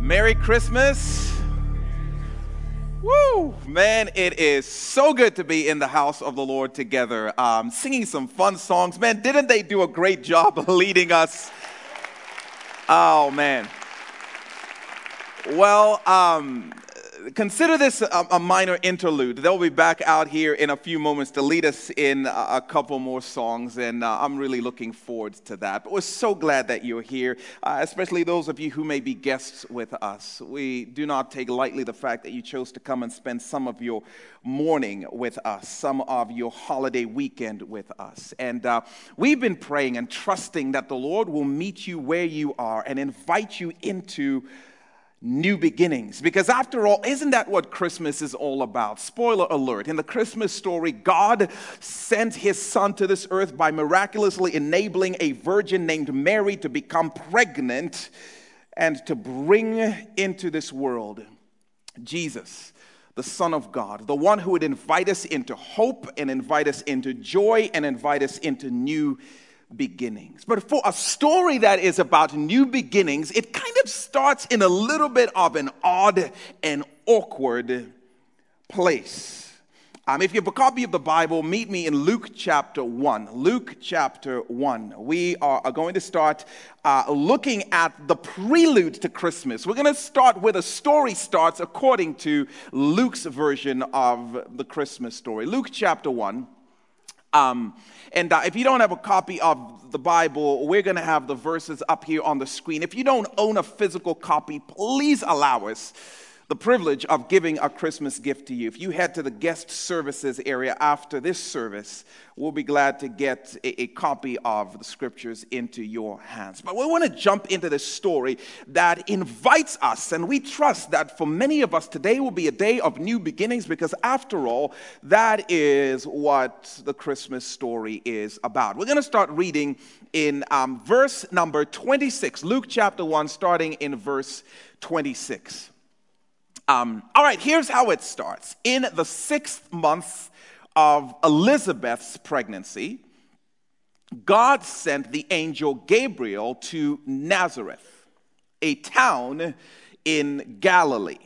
Merry Christmas. Woo! Man, it is so good to be in the house of the Lord together, um, singing some fun songs. Man, didn't they do a great job leading us? Oh, man. Well, um, consider this a, a, minor interlude. They'll be back out here in a few moments to lead us in a, a couple more songs, and uh, I'm really looking forward to that. But we're so glad that you're here, uh, especially those of you who may be guests with us. We do not take lightly the fact that you chose to come and spend some of your morning with us, some of your holiday weekend with us. And uh, we've been praying and trusting that the Lord will meet you where you are and invite you into new beginnings. Because after all, isn't that what Christmas is all about? Spoiler alert. In the Christmas story, God sent his son to this earth by miraculously enabling a virgin named Mary to become pregnant and to bring into this world Jesus. The Son of God, the one who would invite us into hope and invite us into joy and invite us into new beginnings. But for a story that is about new beginnings, it kind of starts in a little bit of an odd and awkward place. Um, if you have a copy of the Bible, meet me in Luke chapter 1. Luke chapter 1. We are going to start uh, looking at the prelude to Christmas. We're going to start where the story starts according to Luke's version of the Christmas story. Luke chapter 1. Um, and uh, if you don't have a copy of the Bible, we're going to have the verses up here on the screen. If you don't own a physical copy, please allow us the privilege of giving a Christmas gift to you. If you head to the guest services area after this service, we'll be glad to get a, a copy of the scriptures into your hands. But we want to jump into this story that invites us, and we trust that for many of us, today will be a day of new beginnings because, after all, that is what the Christmas story is about. We're going to start reading in um, verse number 26, Luke chapter 1, starting in verse 26. Um, all right, here's how it starts. In the sixth month of Elizabeth's pregnancy, God sent the angel Gabriel to Nazareth, a town in Galilee,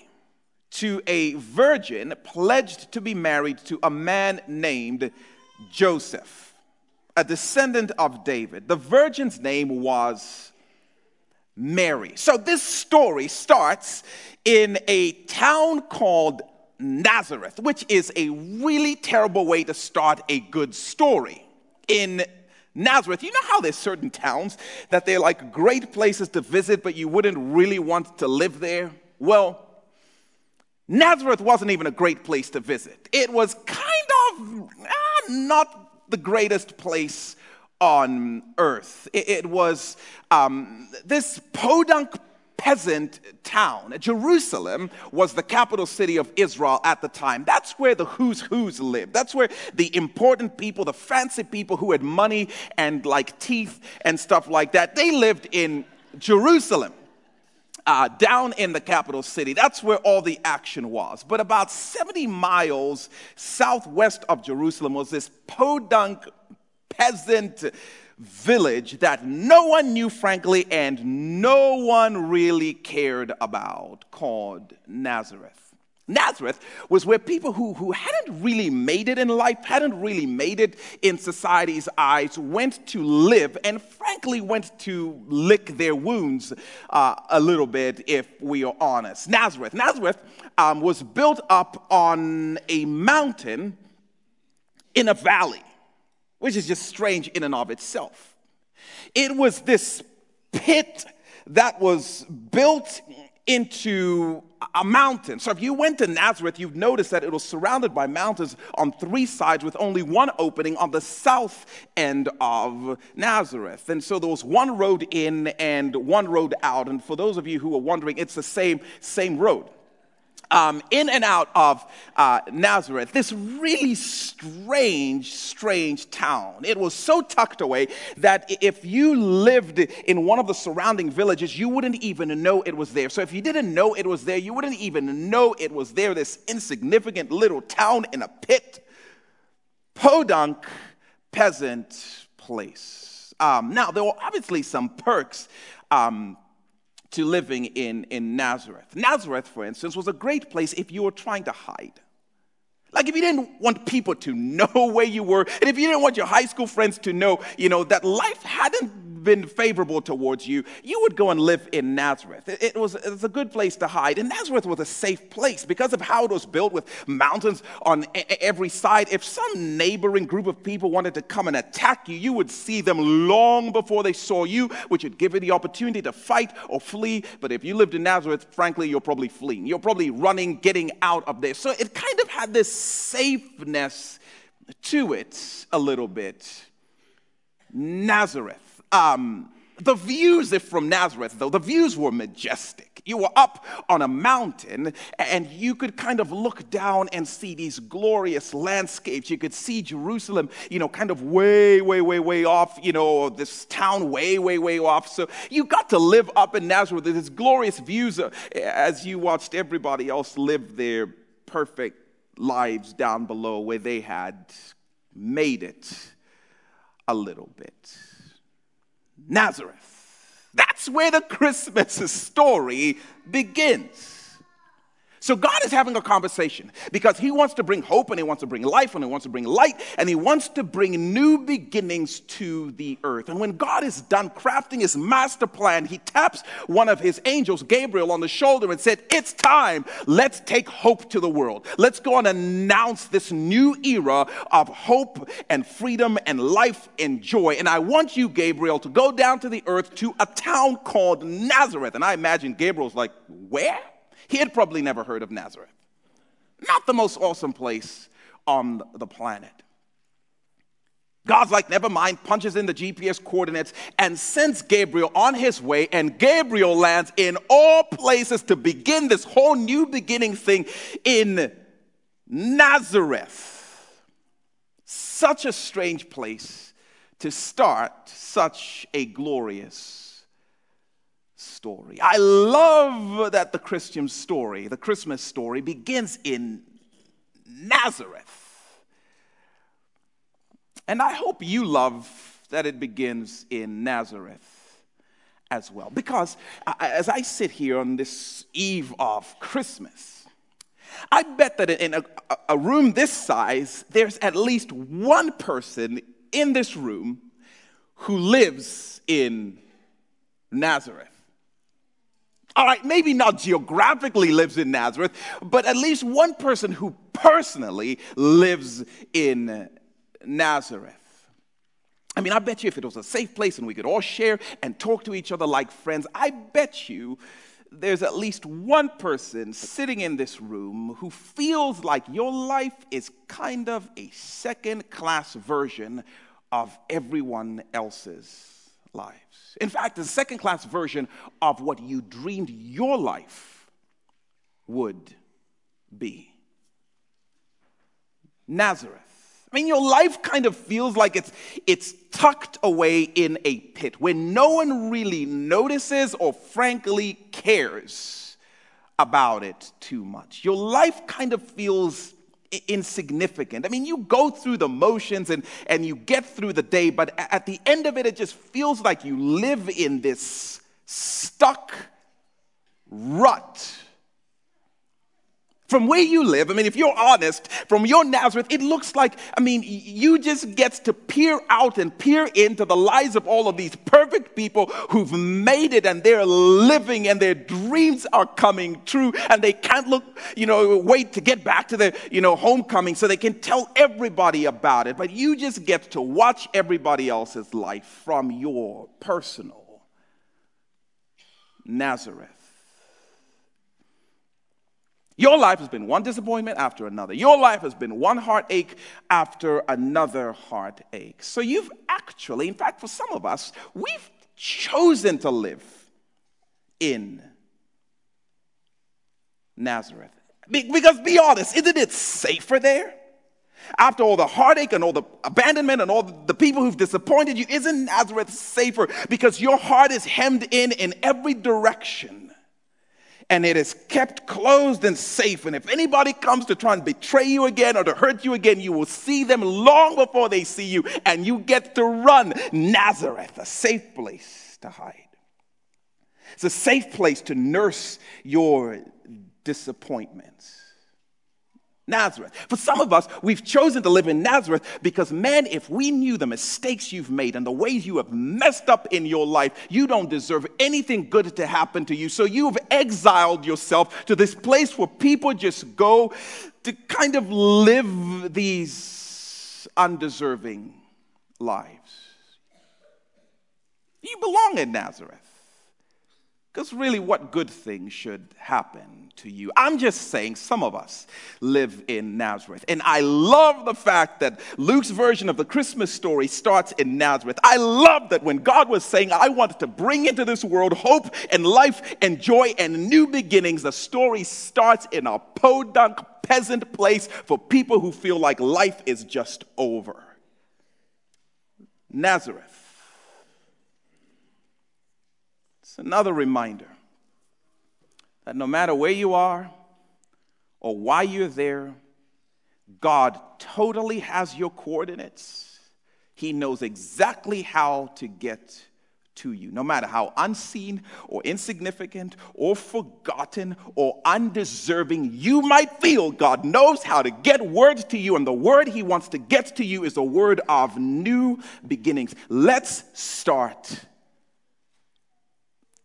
to a virgin pledged to be married to a man named Joseph, a descendant of David. The virgin's name was Mary. So this story starts in a town called Nazareth, which is a really terrible way to start a good story. In Nazareth, you know how there's certain towns that they're like great places to visit, but you wouldn't really want to live there? Well, Nazareth wasn't even a great place to visit. It was kind of ah, not the greatest place on earth. It, it was um, this podunk peasant town. Jerusalem was the capital city of Israel at the time. That's where the who's who's lived. That's where the important people, the fancy people who had money and like teeth and stuff like that, they lived in Jerusalem. Uh, down in the capital city. That's where all the action was. But about 70 miles southwest of Jerusalem was this podunk peasant village that no one knew, frankly, and no one really cared about called Nazareth. Nazareth was where people who, who hadn't really made it in life, hadn't really made it in society's eyes, went to live and frankly went to lick their wounds uh, a little bit, if we are honest. Nazareth. Nazareth um, was built up on a mountain in a valley which is just strange in and of itself. It was this pit that was built into a mountain. So if you went to Nazareth, you'd notice that it was surrounded by mountains on three sides with only one opening on the south end of Nazareth. And so there was one road in and one road out. And for those of you who are wondering, it's the same, same road um, in and out of uh, Nazareth, this really strange, strange town. It was so tucked away that if you lived in one of the surrounding villages, you wouldn't even know it was there. So if you didn't know it was there, you wouldn't even know it was there, this insignificant little town in a pit, podunk, peasant place. Um, now, there were obviously some perks. Um, to living in, in Nazareth. Nazareth, for instance, was a great place if you were trying to hide. Like if you didn't want people to know where you were, and if you didn't want your high school friends to know, you know, that life hadn't been favorable towards you, you would go and live in Nazareth. It, it, was, a good place to hide. And Nazareth was a safe place because of how it was built with mountains on every side. If some neighboring group of people wanted to come and attack you, you would see them long before they saw you, which would give you the opportunity to fight or flee. But if you lived in Nazareth, frankly, you're probably fleeing. You're probably running, getting out of there. So it kind of had this safeness to it a little bit. Nazareth. Um, the views if from Nazareth, though, the views were majestic. You were up on a mountain and you could kind of look down and see these glorious landscapes. You could see Jerusalem, you know, kind of way, way, way, way off, you know, this town way, way, way off. So you got to live up in Nazareth with these glorious views uh, as you watched everybody else live their perfect lives down below where they had made it a little bit. Nazareth. That's where the Christmas story begins. So God is having a conversation because He wants to bring hope and He wants to bring life and He wants to bring light and He wants to bring new beginnings to the earth. And when God is done crafting His master plan, He taps one of His angels, Gabriel, on the shoulder and said, It's time. Let's take hope to the world. Let's go and announce this new era of hope and freedom and life and joy. And I want you, Gabriel, to go down to the earth to a town called Nazareth. And I imagine Gabriel's like, Where? He had probably never heard of Nazareth. Not the most awesome place on the planet. God's like, never mind, punches in the GPS coordinates and sends Gabriel on his way, and Gabriel lands in all places to begin this whole new beginning thing in Nazareth. Such a strange place to start such a glorious story. I love that the Christian story, the Christmas story, begins in Nazareth. And I hope you love that it begins in Nazareth as well. Because as I sit here on this eve of Christmas, I bet that in a, a room this size, there's at least one person in this room who lives in Nazareth all right, maybe not geographically lives in Nazareth, but at least one person who personally lives in Nazareth. I mean, I bet you if it was a safe place and we could all share and talk to each other like friends, I bet you there's at least one person sitting in this room who feels like your life is kind of a second class version of everyone else's lives. In fact, a second class version of what you dreamed your life would be. Nazareth. I mean, your life kind of feels like it's, it's tucked away in a pit where no one really notices or frankly cares about it too much. Your life kind of feels insignificant. I mean, you go through the motions and, and you get through the day, but at the end of it, it just feels like you live in this stuck rut from where you live, I mean, if you're honest, from your Nazareth, it looks like, I mean, you just get to peer out and peer into the lives of all of these perfect people who've made it and they're living and their dreams are coming true and they can't look, you know, wait to get back to their, you know, homecoming so they can tell everybody about it. But you just get to watch everybody else's life from your personal Nazareth. Your life has been one disappointment after another. Your life has been one heartache after another heartache. So you've actually, in fact, for some of us, we've chosen to live in Nazareth. Because be honest, isn't it safer there? After all the heartache and all the abandonment and all the people who've disappointed you, isn't Nazareth safer? Because your heart is hemmed in in every direction and it is kept closed and safe. And if anybody comes to try and betray you again or to hurt you again, you will see them long before they see you, and you get to run. Nazareth, a safe place to hide. It's a safe place to nurse your disappointments. Nazareth. For some of us, we've chosen to live in Nazareth because, man, if we knew the mistakes you've made and the ways you have messed up in your life, you don't deserve anything good to happen to you. So you've exiled yourself to this place where people just go to kind of live these undeserving lives. You belong in Nazareth. Because really, what good thing should happen to you? I'm just saying some of us live in Nazareth. And I love the fact that Luke's version of the Christmas story starts in Nazareth. I love that when God was saying, I wanted to bring into this world hope and life and joy and new beginnings, the story starts in a podunk peasant place for people who feel like life is just over. Nazareth. It's another reminder that no matter where you are or why you're there, God totally has your coordinates. He knows exactly how to get to you. No matter how unseen or insignificant or forgotten or undeserving you might feel, God knows how to get words to you. And the word He wants to get to you is a word of new beginnings. Let's start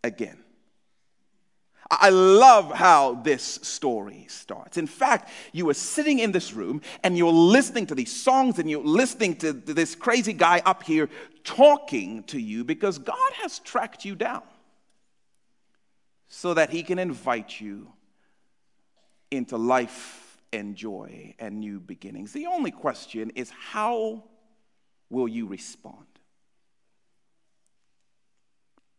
again. I love how this story starts. In fact, you were sitting in this room and you're listening to these songs and you're listening to this crazy guy up here talking to you because God has tracked you down so that he can invite you into life and joy and new beginnings. The only question is how will you respond?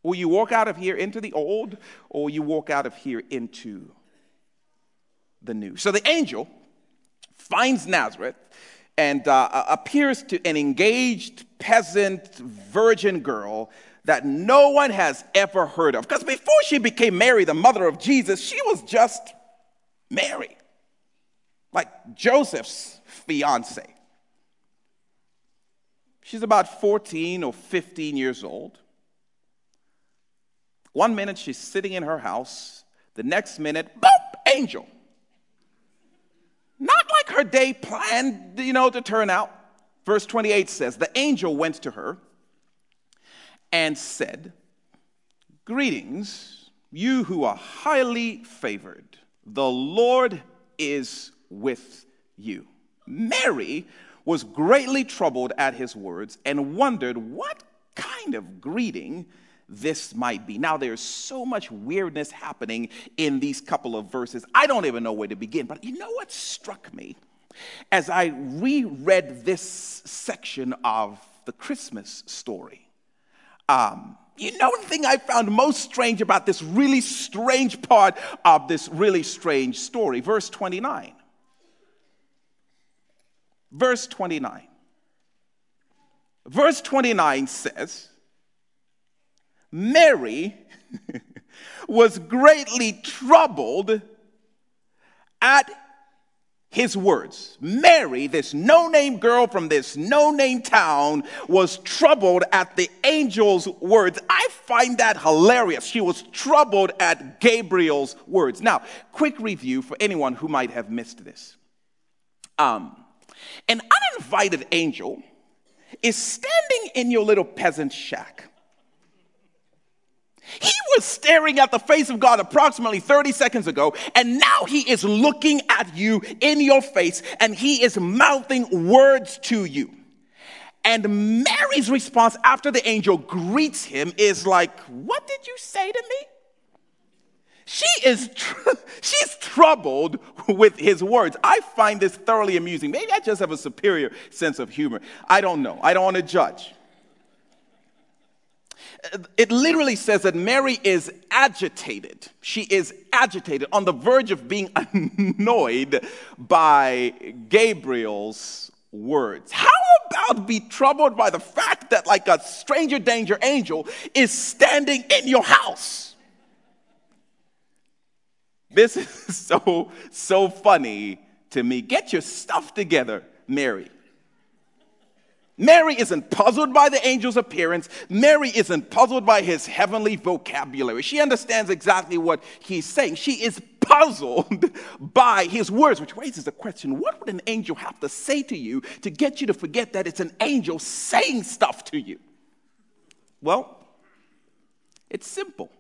Or you walk out of here into the old, or you walk out of here into the new. So the angel finds Nazareth and uh, appears to an engaged peasant virgin girl that no one has ever heard of. Because before she became Mary, the mother of Jesus, she was just Mary, like Joseph's fiance. She's about 14 or 15 years old. One minute she's sitting in her house, the next minute, boop, angel. Not like her day planned, you know, to turn out. Verse 28 says, The angel went to her and said, Greetings, you who are highly favored. The Lord is with you. Mary was greatly troubled at his words and wondered what kind of greeting this might be. Now, there's so much weirdness happening in these couple of verses. I don't even know where to begin, but you know what struck me as I reread this section of the Christmas story? Um, you know the thing I found most strange about this really strange part of this really strange story? Verse 29. Verse 29. Verse 29 says, Mary was greatly troubled at his words. Mary, this no name girl from this no name town, was troubled at the angel's words. I find that hilarious. She was troubled at Gabriel's words. Now, quick review for anyone who might have missed this. Um, an uninvited angel is standing in your little peasant shack he was staring at the face of God approximately 30 seconds ago, and now he is looking at you in your face and he is mouthing words to you. And Mary's response after the angel greets him is like, What did you say to me? She is tr- she's troubled with his words. I find this thoroughly amusing. Maybe I just have a superior sense of humor. I don't know. I don't want to judge it literally says that Mary is agitated. She is agitated, on the verge of being annoyed by Gabriel's words. How about be troubled by the fact that, like a stranger danger angel, is standing in your house? This is so, so funny to me. Get your stuff together, Mary. Mary isn't puzzled by the angel's appearance. Mary isn't puzzled by his heavenly vocabulary. She understands exactly what he's saying. She is puzzled by his words, which raises the question what would an angel have to say to you to get you to forget that it's an angel saying stuff to you? Well, it's simple.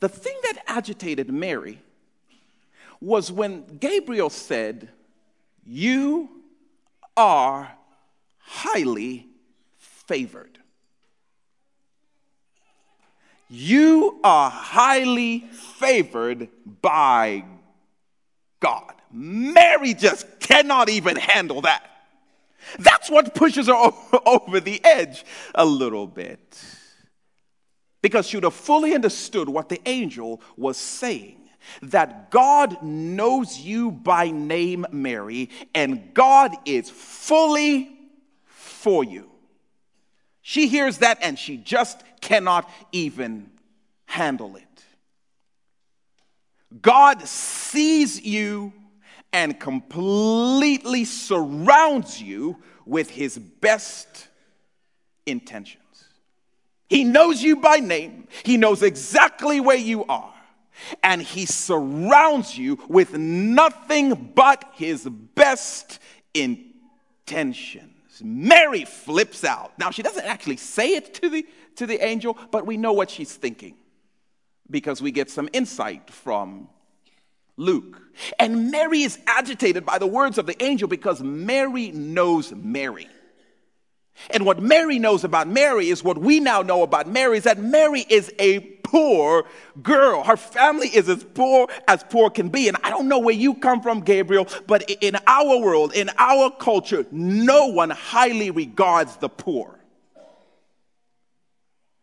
The thing that agitated Mary was when Gabriel said, You are highly favored. You are highly favored by God. Mary just cannot even handle that. That's what pushes her over the edge a little bit. Because she would have fully understood what the angel was saying that God knows you by name, Mary, and God is fully for you. She hears that and she just cannot even handle it. God sees you and completely surrounds you with his best intentions. He knows you by name, he knows exactly where you are, and he surrounds you with nothing but his best intentions. Mary flips out. Now, she doesn't actually say it to the, to the angel, but we know what she's thinking because we get some insight from Luke. And Mary is agitated by the words of the angel because Mary knows Mary. And what Mary knows about Mary is what we now know about Mary is that Mary is a poor girl. Her family is as poor as poor can be. And I don't know where you come from, Gabriel, but in our world, in our culture, no one highly regards the poor.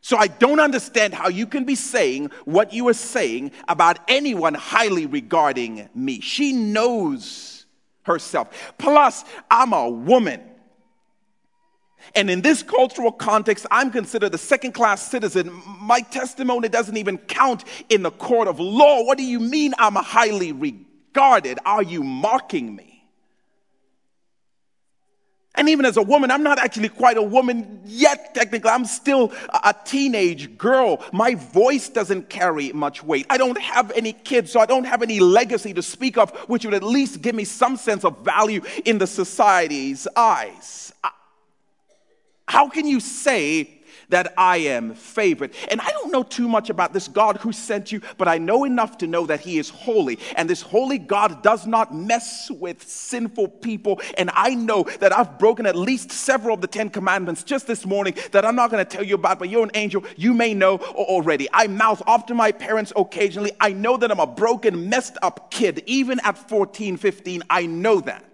So I don't understand how you can be saying what you are saying about anyone highly regarding me. She knows herself. Plus, I'm a woman. And in this cultural context, I'm considered a second class citizen. My testimony doesn't even count in the court of law. What do you mean I'm highly regarded? Are you mocking me? And even as a woman, I'm not actually quite a woman yet, technically. I'm still a teenage girl. My voice doesn't carry much weight. I don't have any kids, so I don't have any legacy to speak of, which would at least give me some sense of value in the society's eyes. How can you say that I am favored. And I don't know too much about this God who sent you, but I know enough to know that He is holy. And this holy God does not mess with sinful people. And I know that I've broken at least several of the Ten Commandments just this morning that I'm not going to tell you about, but you're an angel. You may know already. I mouth off to my parents occasionally. I know that I'm a broken, messed up kid. Even at 14, 15, I know that.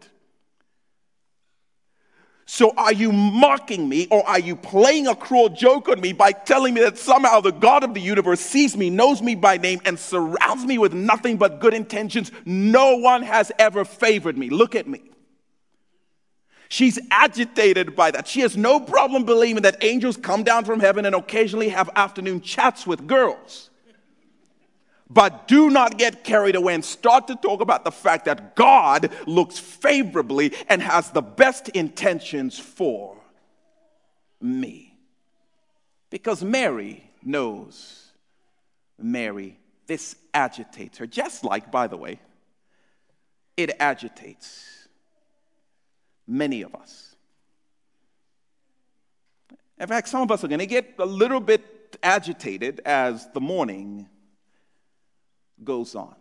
So are you mocking me or are you playing a cruel joke on me by telling me that somehow the God of the universe sees me, knows me by name, and surrounds me with nothing but good intentions? No one has ever favored me. Look at me. She's agitated by that. She has no problem believing that angels come down from heaven and occasionally have afternoon chats with girls. But do not get carried away and start to talk about the fact that God looks favorably and has the best intentions for me. Because Mary knows Mary. This agitates her, just like, by the way, it agitates many of us. In fact, some of us are going to get a little bit agitated as the morning goes on.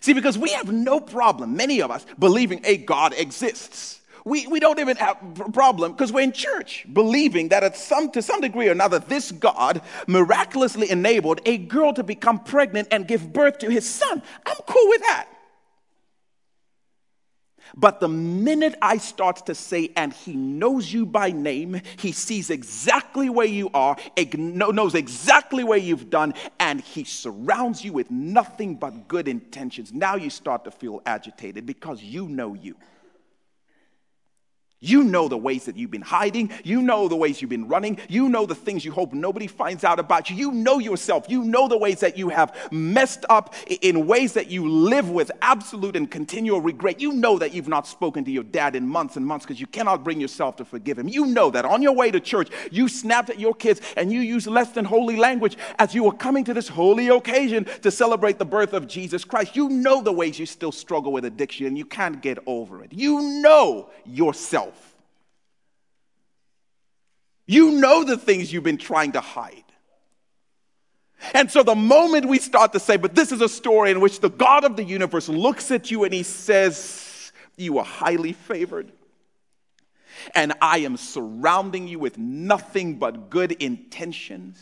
See, because we have no problem, many of us, believing a God exists. We, we don't even have a problem because we're in church believing that at some, to some degree or another, this God miraculously enabled a girl to become pregnant and give birth to his son. I'm cool with that. But the minute I start to say, and he knows you by name, he sees exactly where you are, knows exactly where you've done, and he surrounds you with nothing but good intentions. Now you start to feel agitated because you know you. You know the ways that you've been hiding. You know the ways you've been running. You know the things you hope nobody finds out about you. You know yourself. You know the ways that you have messed up in ways that you live with absolute and continual regret. You know that you've not spoken to your dad in months and months because you cannot bring yourself to forgive him. You know that on your way to church, you snapped at your kids and you used less than holy language as you were coming to this holy occasion to celebrate the birth of Jesus Christ. You know the ways you still struggle with addiction and you can't get over it. You know yourself. You know the things you've been trying to hide. And so the moment we start to say, but this is a story in which the God of the universe looks at you and he says, You are highly favored. And I am surrounding you with nothing but good intentions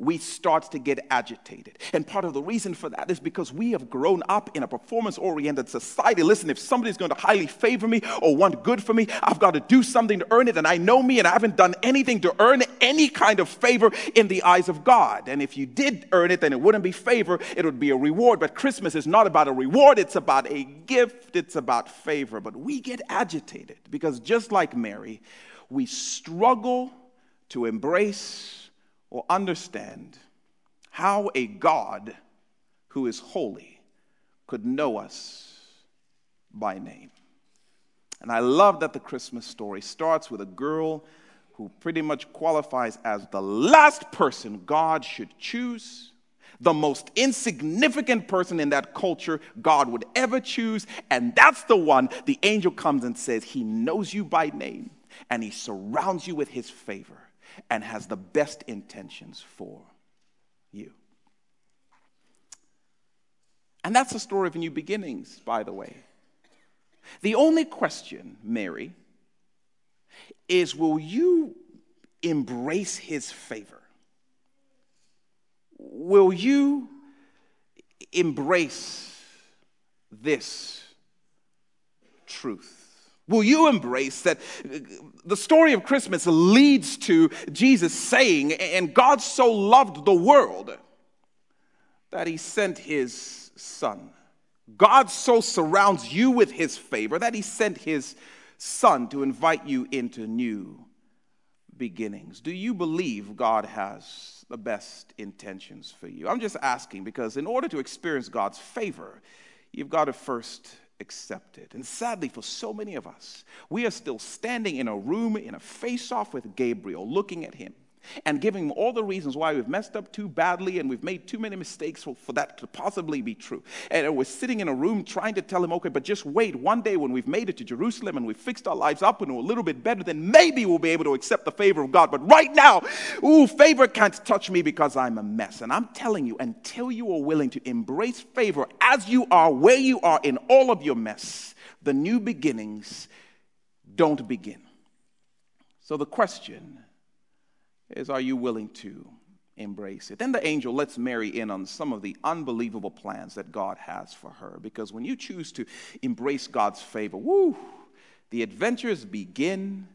we start to get agitated. And part of the reason for that is because we have grown up in a performance oriented society. Listen, if somebody's going to highly favor me or want good for me, I've got to do something to earn it. And I know me and I haven't done anything to earn any kind of favor in the eyes of God. And if you did earn it, then it wouldn't be favor, it would be a reward. But Christmas is not about a reward, it's about a gift, it's about favor. But we get agitated because just like Mary, we struggle to embrace or understand how a God who is holy could know us by name. And I love that the Christmas story starts with a girl who pretty much qualifies as the last person God should choose, the most insignificant person in that culture God would ever choose. And that's the one the angel comes and says, He knows you by name and He surrounds you with His favor and has the best intentions for you. And that's the story of new beginnings, by the way. The only question, Mary, is will you embrace his favor? Will you embrace this truth? Will you embrace that the story of Christmas leads to Jesus saying, and God so loved the world that he sent his son. God so surrounds you with his favor that he sent his son to invite you into new beginnings. Do you believe God has the best intentions for you? I'm just asking because in order to experience God's favor, you've got to first accepted. And sadly, for so many of us, we are still standing in a room in a face off with Gabriel, looking at him and giving him all the reasons why we've messed up too badly and we've made too many mistakes for, for that to possibly be true. And we're sitting in a room trying to tell him, okay, but just wait. One day when we've made it to Jerusalem and we've fixed our lives up and we're a little bit better, then maybe we'll be able to accept the favor of God. But right now, ooh, favor can't touch me because I'm a mess. And I'm telling you, until you are willing to embrace favor as you are, where you are in all of your mess, the new beginnings don't begin. So the question is are you willing to embrace it? Then the angel lets Mary in on some of the unbelievable plans that God has for her. Because when you choose to embrace God's favor, woo, the adventures begin.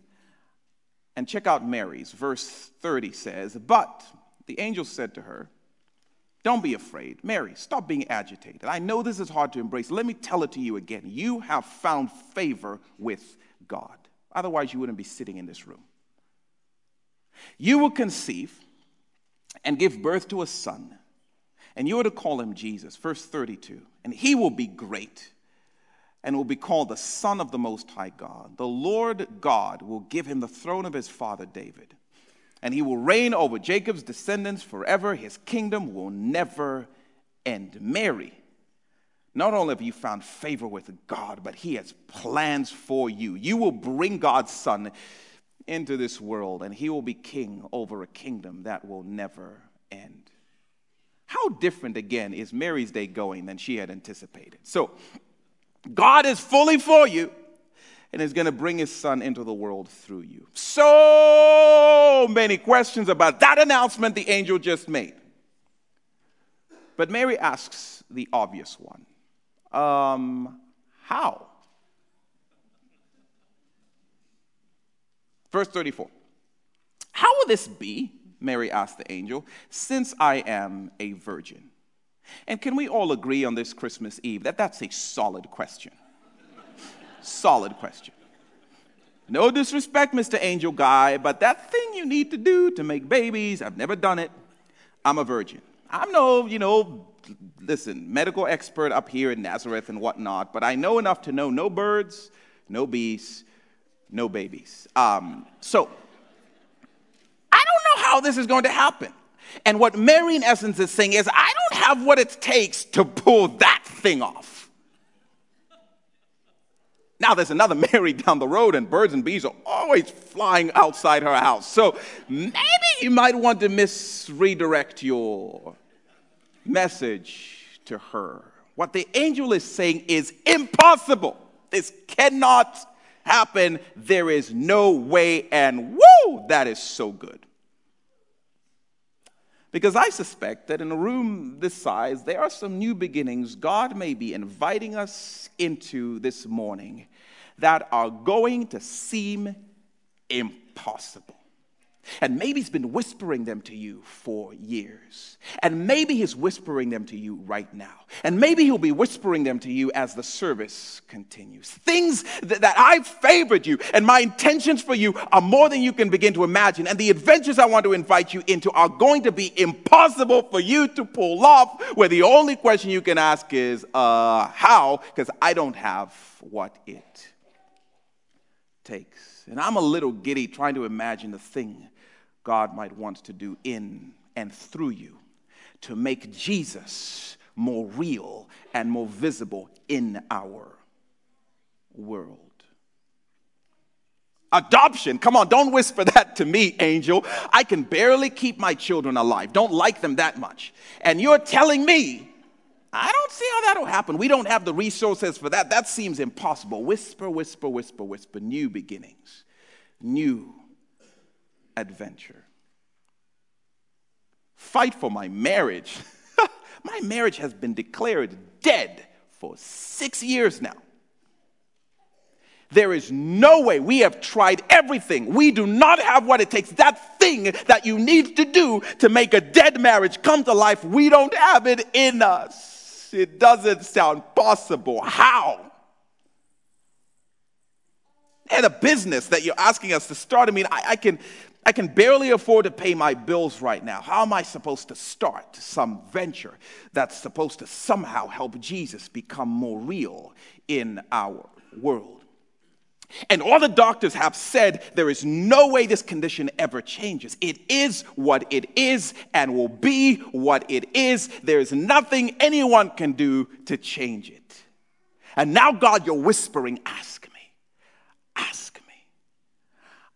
And check out Mary's. Verse 30 says, But the angel said to her, Don't be afraid. Mary, stop being agitated. I know this is hard to embrace. Let me tell it to you again. You have found favor with God. Otherwise, you wouldn't be sitting in this room. You will conceive and give birth to a son, and you are to call him Jesus. Verse 32. And he will be great and will be called the Son of the Most High God. The Lord God will give him the throne of his father David, and he will reign over Jacob's descendants forever. His kingdom will never end. Mary, not only have you found favor with God, but he has plans for you. You will bring God's Son into this world, and he will be king over a kingdom that will never end. How different, again, is Mary's day going than she had anticipated? So, God is fully for you and is going to bring his son into the world through you. So many questions about that announcement the angel just made. But Mary asks the obvious one um, How? Verse 34. How will this be? Mary asked the angel, since I am a virgin. And can we all agree on this Christmas Eve that that's a solid question? solid question. No disrespect, Mr. Angel Guy, but that thing you need to do to make babies, I've never done it. I'm a virgin. I'm no, you know, listen, medical expert up here in Nazareth and whatnot, but I know enough to know no birds, no bees, no babies. Um, so, I don't know how this is going to happen. And what Mary, in essence, is saying is, I don't have what it takes to pull that thing off. Now there's another Mary down the road, and birds and bees are always flying outside her house. So maybe you might want to misredirect your message to her. What the angel is saying is impossible. This cannot happen. There is no way, and woo, that is so good. Because I suspect that in a room this size, there are some new beginnings God may be inviting us into this morning that are going to seem impossible. And maybe he's been whispering them to you for years. And maybe he's whispering them to you right now. And maybe he'll be whispering them to you as the service continues. Things that, that I've favored you, and my intentions for you are more than you can begin to imagine. And the adventures I want to invite you into are going to be impossible for you to pull off, where the only question you can ask is, uh, how? Because I don't have what it takes. And I'm a little giddy trying to imagine the thing God might want to do in and through you to make Jesus more real and more visible in our world. Adoption. Come on, don't whisper that to me, angel. I can barely keep my children alive. Don't like them that much. And you're telling me, I don't see how that'll happen. We don't have the resources for that. That seems impossible. Whisper, whisper, whisper, whisper. New beginnings, new adventure. Fight for my marriage. my marriage has been declared dead for six years now. There is no way. We have tried everything. We do not have what it takes. That thing that you need to do to make a dead marriage come to life, we don't have it in us. It doesn't sound possible. How? And a business that you're asking us to start. I mean, I, I can I can barely afford to pay my bills right now. How am I supposed to start some venture that's supposed to somehow help Jesus become more real in our world? And all the doctors have said there is no way this condition ever changes. It is what it is and will be what it is. There is nothing anyone can do to change it. And now, God, you're whispering, ask me,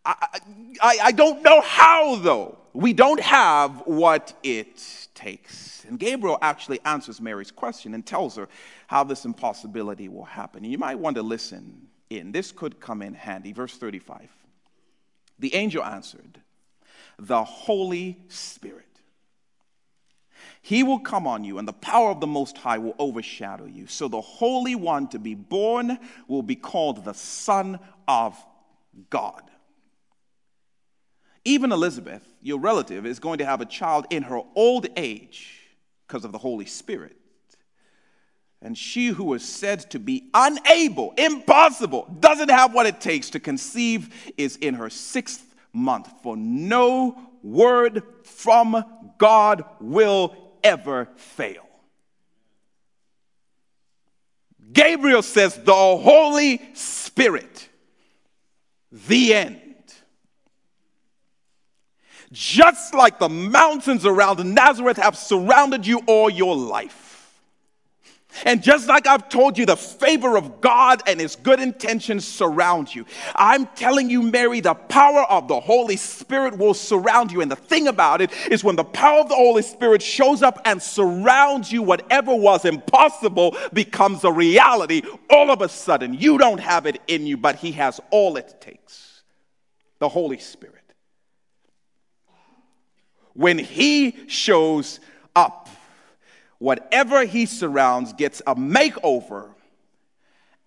I, I, I don't know how, though. We don't have what it takes. And Gabriel actually answers Mary's question and tells her how this impossibility will happen. And you might want to listen in. This could come in handy. Verse 35. The angel answered, The Holy Spirit. He will come on you, and the power of the Most High will overshadow you. So the Holy One to be born will be called the Son of God. Even Elizabeth, your relative, is going to have a child in her old age because of the Holy Spirit. And she who was said to be unable, impossible, doesn't have what it takes to conceive, is in her sixth month. For no word from God will ever fail. Gabriel says, the Holy Spirit, the end just like the mountains around Nazareth have surrounded you all your life. And just like I've told you, the favor of God and His good intentions surround you. I'm telling you, Mary, the power of the Holy Spirit will surround you. And the thing about it is, when the power of the Holy Spirit shows up and surrounds you, whatever was impossible becomes a reality. All of a sudden, you don't have it in you, but He has all it takes the Holy Spirit when he shows up, whatever he surrounds gets a makeover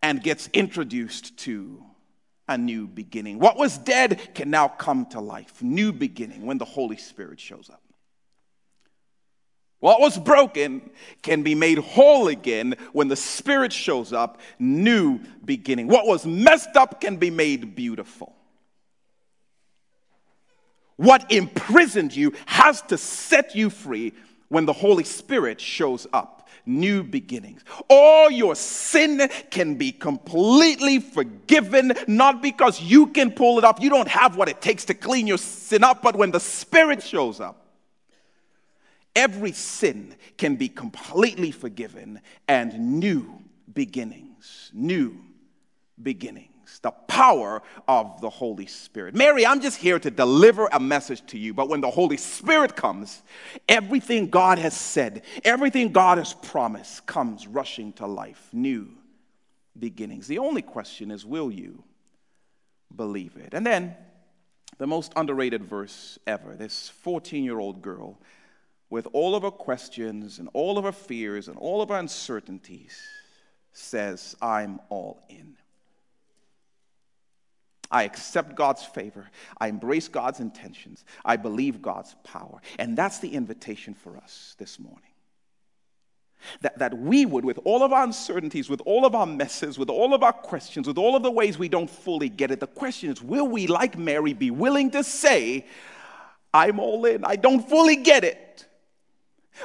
and gets introduced to a new beginning. What was dead can now come to life. New beginning when the Holy Spirit shows up. What was broken can be made whole again when the Spirit shows up, new beginning. What was messed up can be made beautiful. What imprisoned you has to set you free when the Holy Spirit shows up. New beginnings. All your sin can be completely forgiven, not because you can pull it up. You don't have what it takes to clean your sin up, but when the Spirit shows up, every sin can be completely forgiven and new beginnings. New beginnings. The power of the Holy Spirit. Mary, I'm just here to deliver a message to you, but when the Holy Spirit comes, everything God has said, everything God has promised comes rushing to life. New beginnings. The only question is will you believe it? And then, the most underrated verse ever this 14 year old girl with all of her questions and all of her fears and all of her uncertainties, says, I'm all in. I accept God's favor. I embrace God's intentions. I believe God's power. And that's the invitation for us this morning. That, that we would, with all of our uncertainties, with all of our messes, with all of our questions, with all of the ways we don't fully get it, the question is will we, like Mary, be willing to say, I'm all in, I don't fully get it,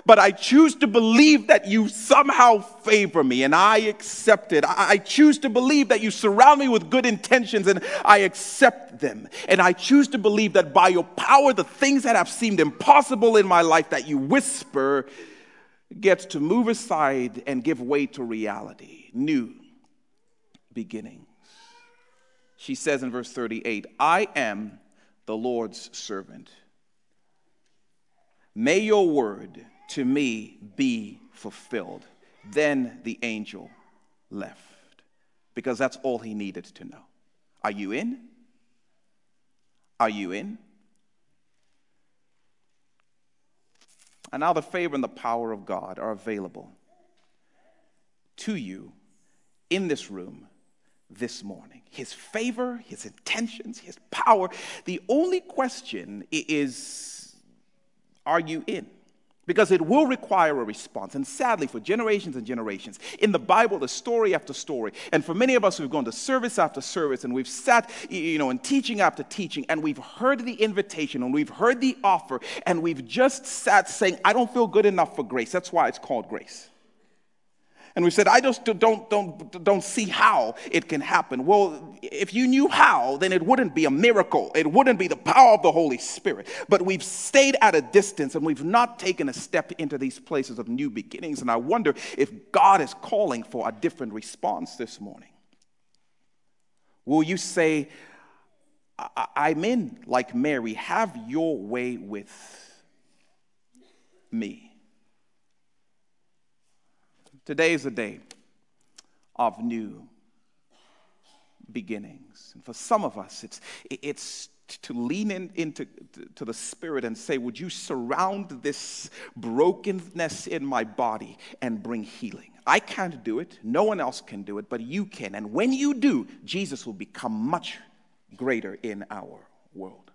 but I choose to believe that you somehow favor me and I accept it. I choose to believe that you surround me with good intentions and I accept them. And I choose to believe that by your power, the things that have seemed impossible in my life that you whisper gets to move aside and give way to reality, new beginnings. She says in verse 38 I am the Lord's servant. May your word to me be fulfilled. Then the angel left because that's all he needed to know. Are you in? Are you in? And now the favor and the power of God are available to you in this room this morning. His favor, his intentions, his power. The only question is are you in? Because it will require a response. And sadly, for generations and generations, in the Bible, the story after story, and for many of us we've gone to service after service, and we've sat, you know, in teaching after teaching, and we've heard the invitation, and we've heard the offer, and we've just sat saying, I don't feel good enough for grace. That's why it's called grace. And we said, I just don't, don't, don't see how it can happen. Well, if you knew how, then it wouldn't be a miracle. It wouldn't be the power of the Holy Spirit. But we've stayed at a distance and we've not taken a step into these places of new beginnings. And I wonder if God is calling for a different response this morning. Will you say, I'm in like Mary, have your way with me? Today is a day of new beginnings. And for some of us, it's, it's to lean in, into to the Spirit and say, Would you surround this brokenness in my body and bring healing? I can't do it. No one else can do it, but you can. And when you do, Jesus will become much greater in our world.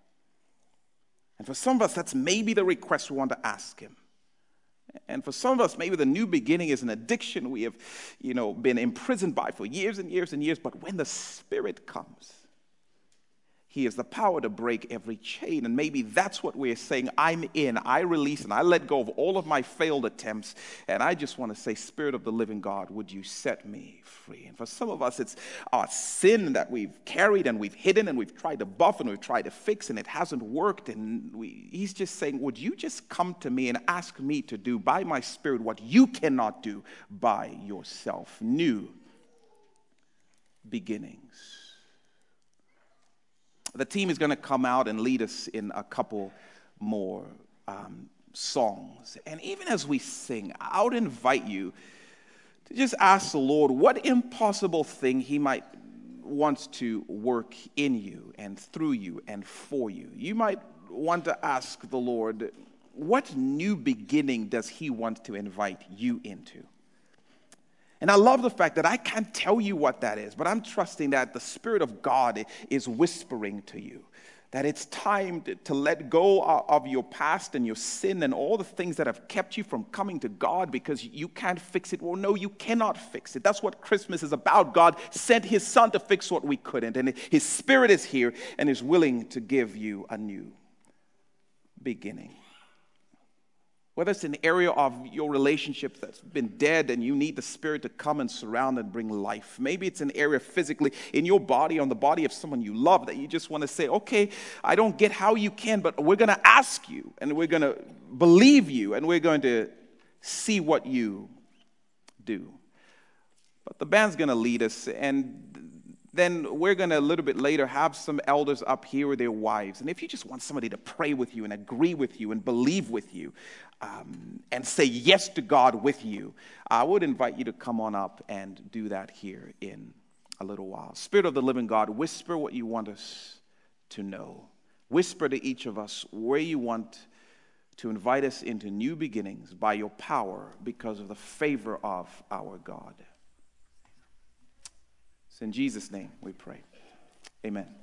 And for some of us, that's maybe the request we want to ask Him. And for some of us, maybe the new beginning is an addiction we have, you know, been imprisoned by for years and years and years. But when the Spirit comes, he has the power to break every chain. And maybe that's what we're saying. I'm in, I release, and I let go of all of my failed attempts. And I just want to say, Spirit of the living God, would you set me free? And for some of us, it's our sin that we've carried and we've hidden and we've tried to buff and we've tried to fix and it hasn't worked. And we, He's just saying, Would you just come to me and ask me to do by my Spirit what you cannot do by yourself? New beginnings. The team is going to come out and lead us in a couple more um, songs. And even as we sing, I would invite you to just ask the Lord what impossible thing He might wants to work in you and through you and for you. You might want to ask the Lord, what new beginning does He want to invite you into? And I love the fact that I can't tell you what that is, but I'm trusting that the Spirit of God is whispering to you. that it's time to, let go of your past and your sin and all the things that have kept you from coming to God because you can't fix it. Well, no, you cannot fix it. That's what Christmas is about. God sent His Son to fix what we couldn't, and His Spirit is here and is willing to give you a new beginning. Whether it's an area of your relationship that's been dead and you need the Spirit to come and surround and bring life. Maybe it's an area physically in your body, on the body of someone you love, that you just want to say, okay, I don't get how you can, but we're going to ask you and we're going to believe you and we're going to see what you do. But the band's going to lead us, and then we're going to a little bit later have some elders up here with their wives. And if you just want somebody to pray with you and agree with you and believe with you um, and say yes to God with you, I would invite you to come on up and do that here in a little while. Spirit of the living God, whisper what you want us to know. Whisper to each of us where you want to invite us into new beginnings by your power because of the favor of our God. It's in Jesus' name we pray. Amen.